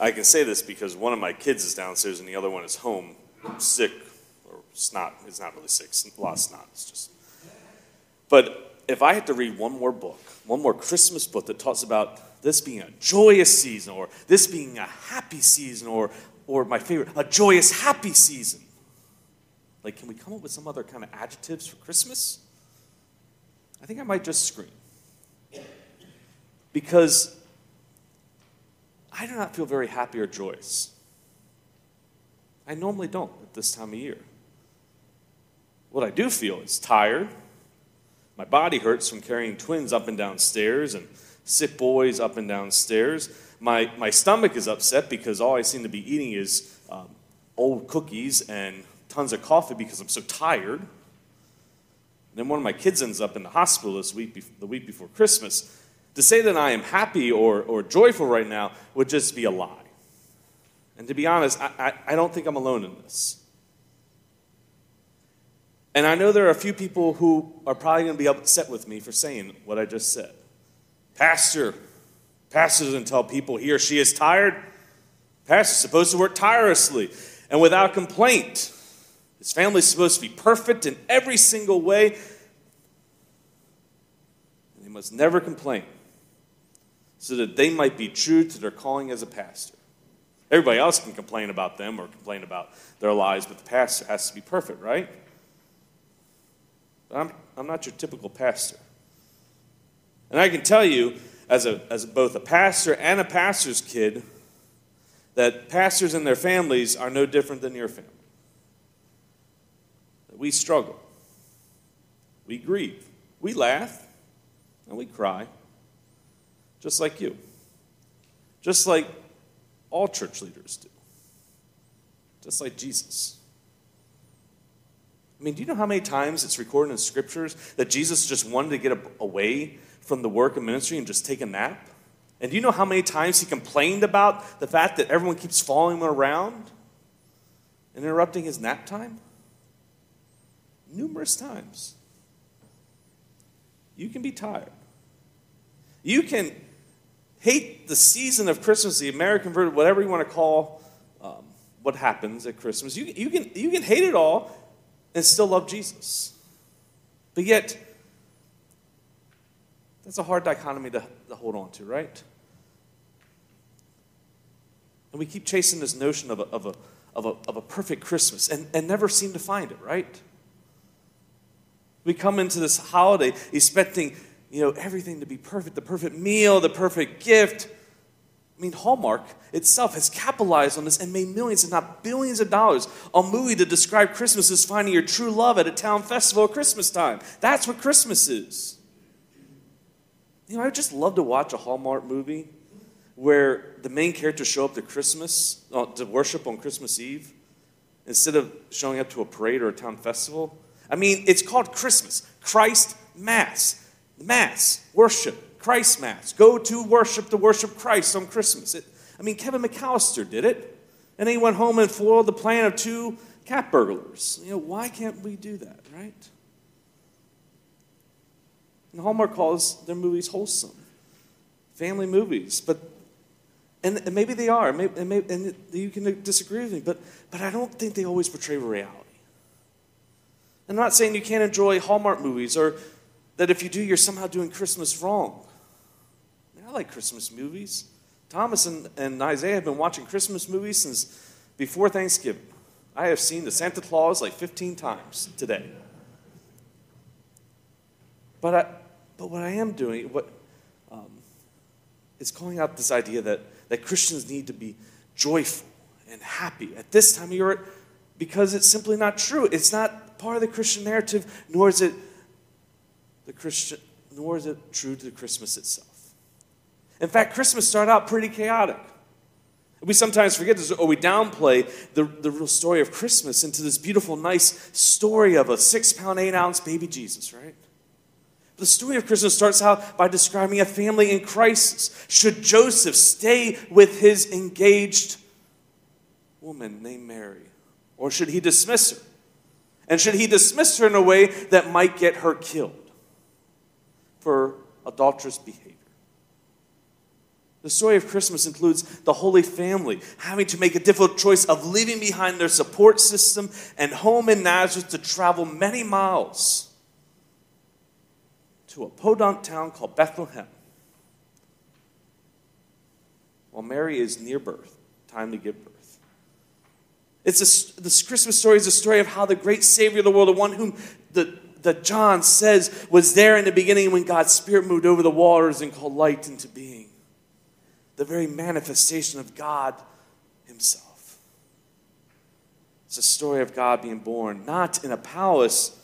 I can say this because one of my kids is downstairs and the other one is home, sick or snot. It's not really sick, of snot. It's just. But if I had to read one more book, one more Christmas book that talks about this being a joyous season, or this being a happy season, or or my favorite, a joyous happy season. Like, can we come up with some other kind of adjectives for Christmas? I think I might just scream. Because I do not feel very happy or joyous. I normally don't at this time of year. What I do feel is tired. My body hurts from carrying twins up and down stairs and sick boys up and down stairs. My, my stomach is upset because all I seem to be eating is um, old cookies and tons of coffee because I'm so tired. then one of my kids ends up in the hospital this week, the week before Christmas. To say that I am happy or, or joyful right now would just be a lie. And to be honest, I, I, I don't think I'm alone in this. And I know there are a few people who are probably going to be upset with me for saying what I just said. Pastor, pastor doesn't tell people he or she is tired. Pastor's supposed to work tirelessly and without complaint. His family's supposed to be perfect in every single way. And they must never complain so that they might be true to their calling as a pastor. Everybody else can complain about them or complain about their lives, but the pastor has to be perfect, right? But I'm, I'm not your typical pastor. And I can tell you, as, a, as both a pastor and a pastor's kid, that pastors and their families are no different than your family. That we struggle, we grieve, we laugh, and we cry just like you, just like all church leaders do, just like Jesus. I mean, do you know how many times it's recorded in scriptures that Jesus just wanted to get away from the work of ministry and just take a nap? And do you know how many times he complained about the fact that everyone keeps following him around and interrupting his nap time? Numerous times. You can be tired. You can hate the season of Christmas, the American version, whatever you want to call um, what happens at Christmas. You, you, can, you can hate it all and still love Jesus. But yet, that's a hard dichotomy to, to hold on to, right? And we keep chasing this notion of a, of a, of a, of a perfect Christmas and, and never seem to find it, right? We come into this holiday expecting you know, everything to be perfect the perfect meal, the perfect gift. I mean, Hallmark itself has capitalized on this and made millions, if not billions of dollars on a movie to describe Christmas as finding your true love at a town festival at Christmas time. That's what Christmas is. You know, I would just love to watch a Hallmark movie where the main characters show up to Christmas, uh, to worship on Christmas Eve, instead of showing up to a parade or a town festival. I mean, it's called Christmas, Christ Mass. Mass, worship, Christ Mass. Go to worship to worship Christ on Christmas. It, I mean, Kevin McAllister did it. And he went home and foiled the plan of two cat burglars. You know, why can't we do that, right? And Hallmark calls their movies wholesome, family movies. But and, and maybe they are, maybe, and, maybe, and you can disagree with me, but, but I don't think they always portray reality. I'm not saying you can't enjoy Hallmark movies or that if you do, you're somehow doing Christmas wrong. I, mean, I like Christmas movies. Thomas and, and Isaiah have been watching Christmas movies since before Thanksgiving. I have seen the Santa Clause like 15 times today. But, I, but what I am doing what, um, is calling out this idea that, that Christians need to be joyful and happy at this time of year because it's simply not true. It's not part of the Christian narrative, nor is it the Christian, nor is it true to Christmas itself. In fact, Christmas started out pretty chaotic. We sometimes forget this, or we downplay the, the real story of Christmas into this beautiful, nice story of a six pound, eight ounce baby Jesus, right? The story of Christmas starts out by describing a family in crisis. Should Joseph stay with his engaged woman named Mary? Or should he dismiss her? And should he dismiss her in a way that might get her killed? For adulterous behavior. The story of Christmas includes the Holy Family having to make a difficult choice of leaving behind their support system and home in Nazareth to travel many miles to a podunk town called Bethlehem. While Mary is near birth, time to give birth. It's a, this Christmas story is a story of how the great Savior of the world, the one whom the, that John says was there in the beginning when God's Spirit moved over the waters and called light into being the very manifestation of God Himself. It's a story of God being born, not in a palace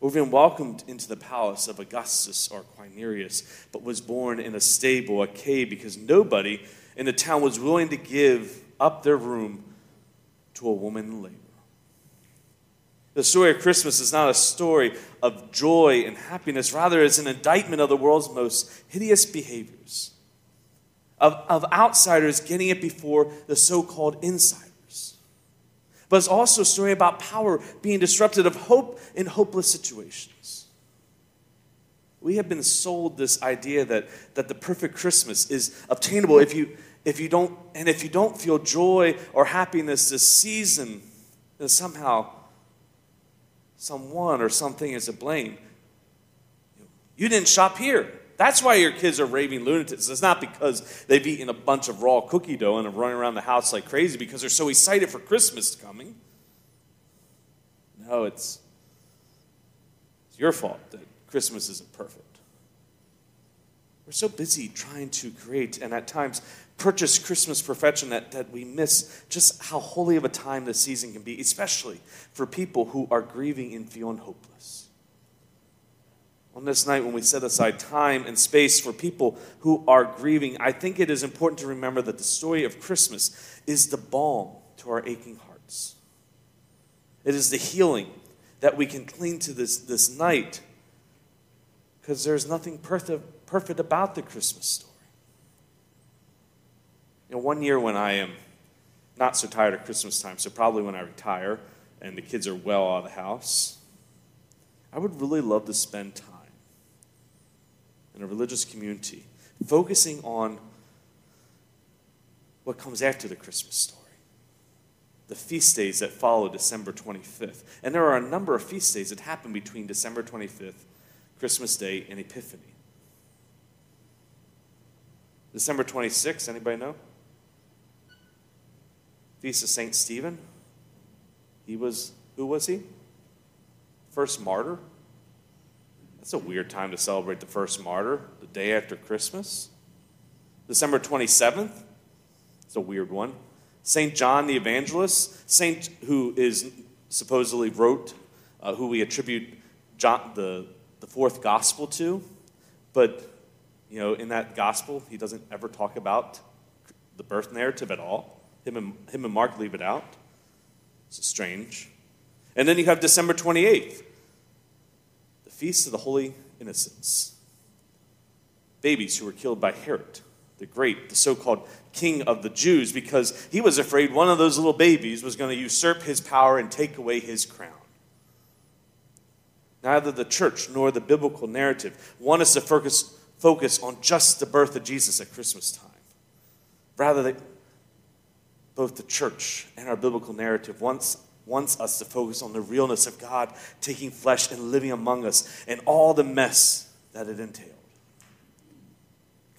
or even welcomed into the palace of Augustus or Quirinius, but was born in a stable, a cave, because nobody in the town was willing to give up their room to a woman in labor. The story of Christmas is not a story of joy and happiness, rather, it's an indictment of the world's most hideous behaviors of, of outsiders getting it before the so called insiders. But it's also a story about power being disrupted, of hope in hopeless situations. We have been sold this idea that, that the perfect Christmas is obtainable if you, if you don't, and if you don't feel joy or happiness this season, then somehow someone or something is to blame. You didn't shop here. That's why your kids are raving lunatics. It's not because they've eaten a bunch of raw cookie dough and are running around the house like crazy because they're so excited for Christmas coming. No, it's, it's your fault that Christmas isn't perfect. We're so busy trying to create and at times purchase Christmas perfection that, that we miss just how holy of a time this season can be, especially for people who are grieving and feeling hopeless on this night when we set aside time and space for people who are grieving, I think it is important to remember that the story of Christmas is the balm to our aching hearts. It is the healing that we can cling to this, this night because there's nothing perfect, perfect about the Christmas story. You know, one year when I am not so tired of Christmas time, so probably when I retire and the kids are well out of the house, I would really love to spend time in a religious community, focusing on what comes after the Christmas story the feast days that follow December 25th. And there are a number of feast days that happen between December 25th, Christmas Day, and Epiphany. December 26th, anybody know? Feast of St. Stephen. He was, who was he? First martyr that's a weird time to celebrate the first martyr, the day after Christmas. December 27th, it's a weird one. St. John the Evangelist, Saint who is supposedly wrote, uh, who we attribute John, the, the fourth gospel to, but you know, in that gospel, he doesn't ever talk about the birth narrative at all. Him and, him and Mark leave it out. It's strange. And then you have December 28th, the Feast of the Holy Innocents. Babies who were killed by Herod the Great, the so called king of the Jews, because he was afraid one of those little babies was going to usurp his power and take away his crown. Neither the church nor the biblical narrative want us to focus, focus on just the birth of Jesus at Christmas time. Rather, they, both the church and our biblical narrative wants wants us to focus on the realness of God taking flesh and living among us and all the mess that it entailed.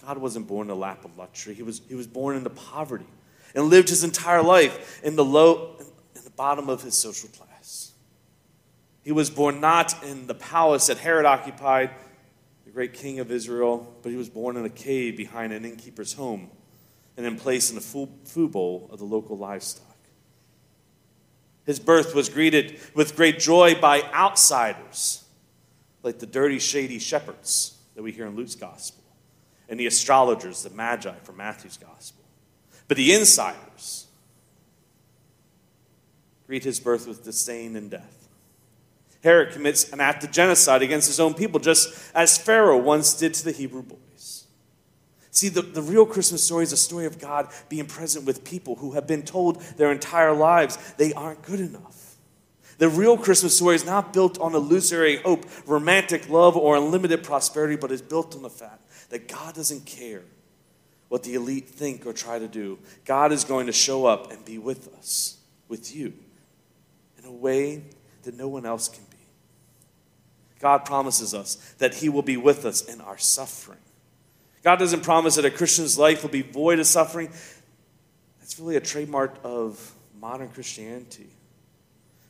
God wasn't born in the lap of luxury. He was, he was born into poverty and lived his entire life in the low in the bottom of his social class. He was born not in the palace that Herod occupied, the great king of Israel, but he was born in a cave behind an innkeeper's home and then placed in the food bowl of the local livestock. His birth was greeted with great joy by outsiders, like the dirty, shady shepherds that we hear in Luke's gospel, and the astrologers, the magi from Matthew's gospel. But the insiders greet his birth with disdain and death. Herod commits an act of genocide against his own people, just as Pharaoh once did to the Hebrew boys. See, the, the real Christmas story is a story of God being present with people who have been told their entire lives they aren't good enough. The real Christmas story is not built on illusory hope, romantic love, or unlimited prosperity, but is built on the fact that God doesn't care what the elite think or try to do. God is going to show up and be with us, with you, in a way that no one else can be. God promises us that He will be with us in our suffering. God doesn't promise that a Christian's life will be void of suffering. That's really a trademark of modern Christianity.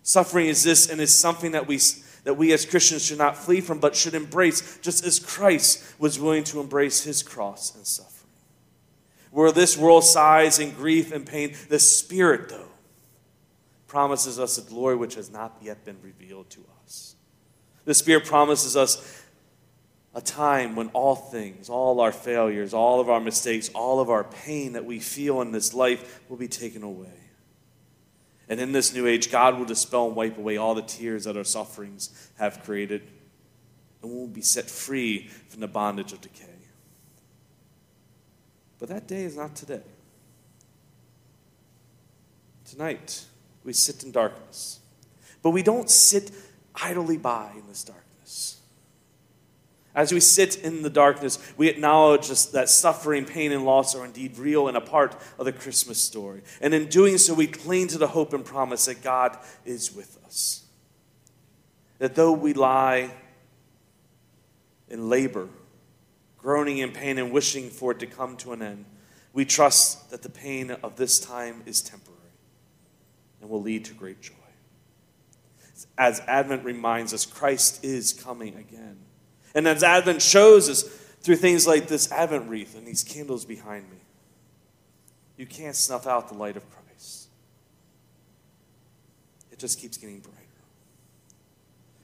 Suffering exists and is something that we, that we as Christians should not flee from, but should embrace, just as Christ was willing to embrace his cross and suffering. Where this world sighs in grief and pain, the Spirit, though, promises us a glory which has not yet been revealed to us. The Spirit promises us a time when all things, all our failures, all of our mistakes, all of our pain that we feel in this life will be taken away. And in this new age, God will dispel and wipe away all the tears that our sufferings have created, and we'll be set free from the bondage of decay. But that day is not today. Tonight, we sit in darkness. But we don't sit idly by in this darkness. As we sit in the darkness, we acknowledge that suffering, pain, and loss are indeed real and a part of the Christmas story. And in doing so, we cling to the hope and promise that God is with us. That though we lie in labor, groaning in pain and wishing for it to come to an end, we trust that the pain of this time is temporary and will lead to great joy. As Advent reminds us, Christ is coming again. And as Advent shows us through things like this Advent wreath and these candles behind me, you can't snuff out the light of Christ. It just keeps getting brighter.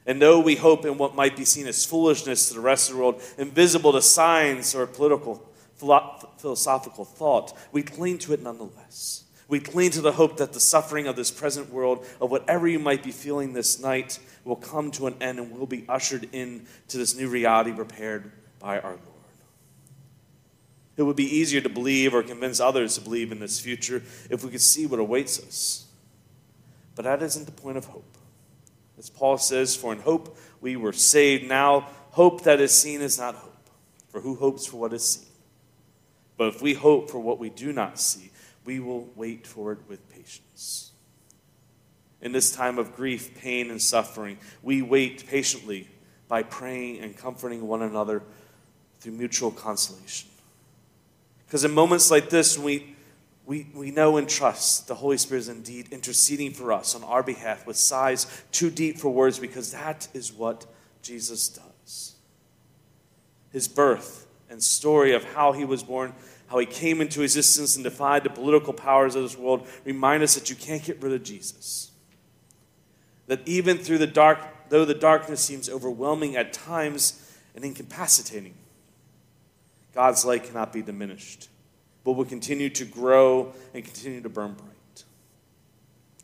And though we hope in what might be seen as foolishness to the rest of the world, invisible to science or political, philosophical thought, we cling to it nonetheless. We cling to the hope that the suffering of this present world, of whatever you might be feeling this night, will come to an end and will be ushered in to this new reality prepared by our Lord. It would be easier to believe or convince others to believe in this future if we could see what awaits us. But that isn't the point of hope. As Paul says, For in hope we were saved. Now, hope that is seen is not hope. For who hopes for what is seen? But if we hope for what we do not see, we will wait for it with patience. In this time of grief, pain, and suffering, we wait patiently by praying and comforting one another through mutual consolation. Because in moments like this, we, we, we know and trust the Holy Spirit is indeed interceding for us on our behalf with sighs too deep for words, because that is what Jesus does. His birth and story of how he was born how he came into existence and defied the political powers of this world, remind us that you can't get rid of Jesus. That even through the dark, though the darkness seems overwhelming at times and incapacitating, God's light cannot be diminished, but will continue to grow and continue to burn bright.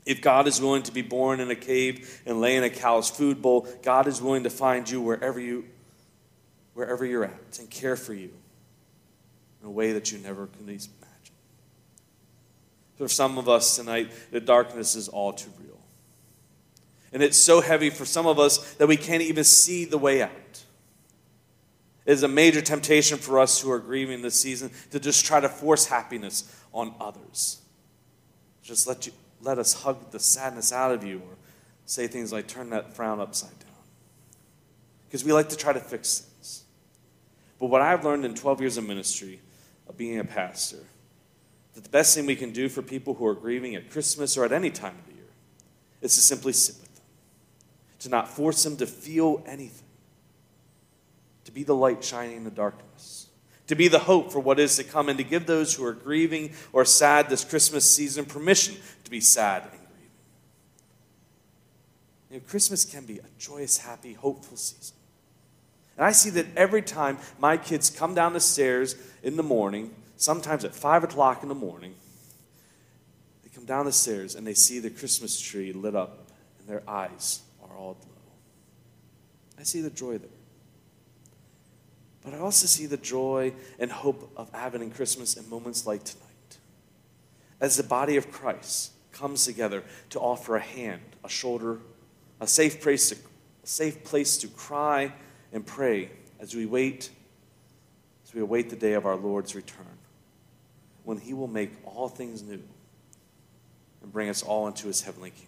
If God is willing to be born in a cave and lay in a cow's food bowl, God is willing to find you wherever you wherever you're at and care for you in a way that you never could imagine. For some of us tonight, the darkness is all too real. And it's so heavy for some of us that we can't even see the way out. It is a major temptation for us who are grieving this season to just try to force happiness on others. Just let, you, let us hug the sadness out of you or say things like turn that frown upside down. Because we like to try to fix things. But what I've learned in 12 years of ministry of being a pastor. That the best thing we can do for people who are grieving at Christmas or at any time of the year is to simply sit with them, to not force them to feel anything, to be the light shining in the darkness, to be the hope for what is to come, and to give those who are grieving or sad this Christmas season permission to be sad and grieving. You know, Christmas can be a joyous, happy, hopeful season. And I see that every time my kids come down the stairs in the morning, sometimes at 5 o'clock in the morning, they come down the stairs and they see the Christmas tree lit up and their eyes are all aglow. I see the joy there. But I also see the joy and hope of Advent and Christmas in moments like tonight. As the body of Christ comes together to offer a hand, a shoulder, a safe place to, a safe place to cry and pray as we wait, as we await the day of our Lord's return. when he will make all things new and bring us all into his heavenly kingdom.